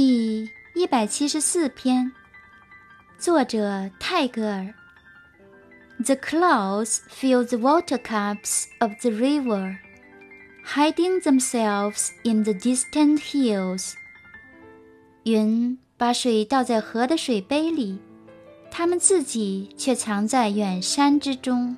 第一百七十四篇，作者泰戈尔。The clouds fill the water cups of the river, hiding themselves in the distant hills. 云把水倒在河的水杯里，它们自己却藏在远山之中。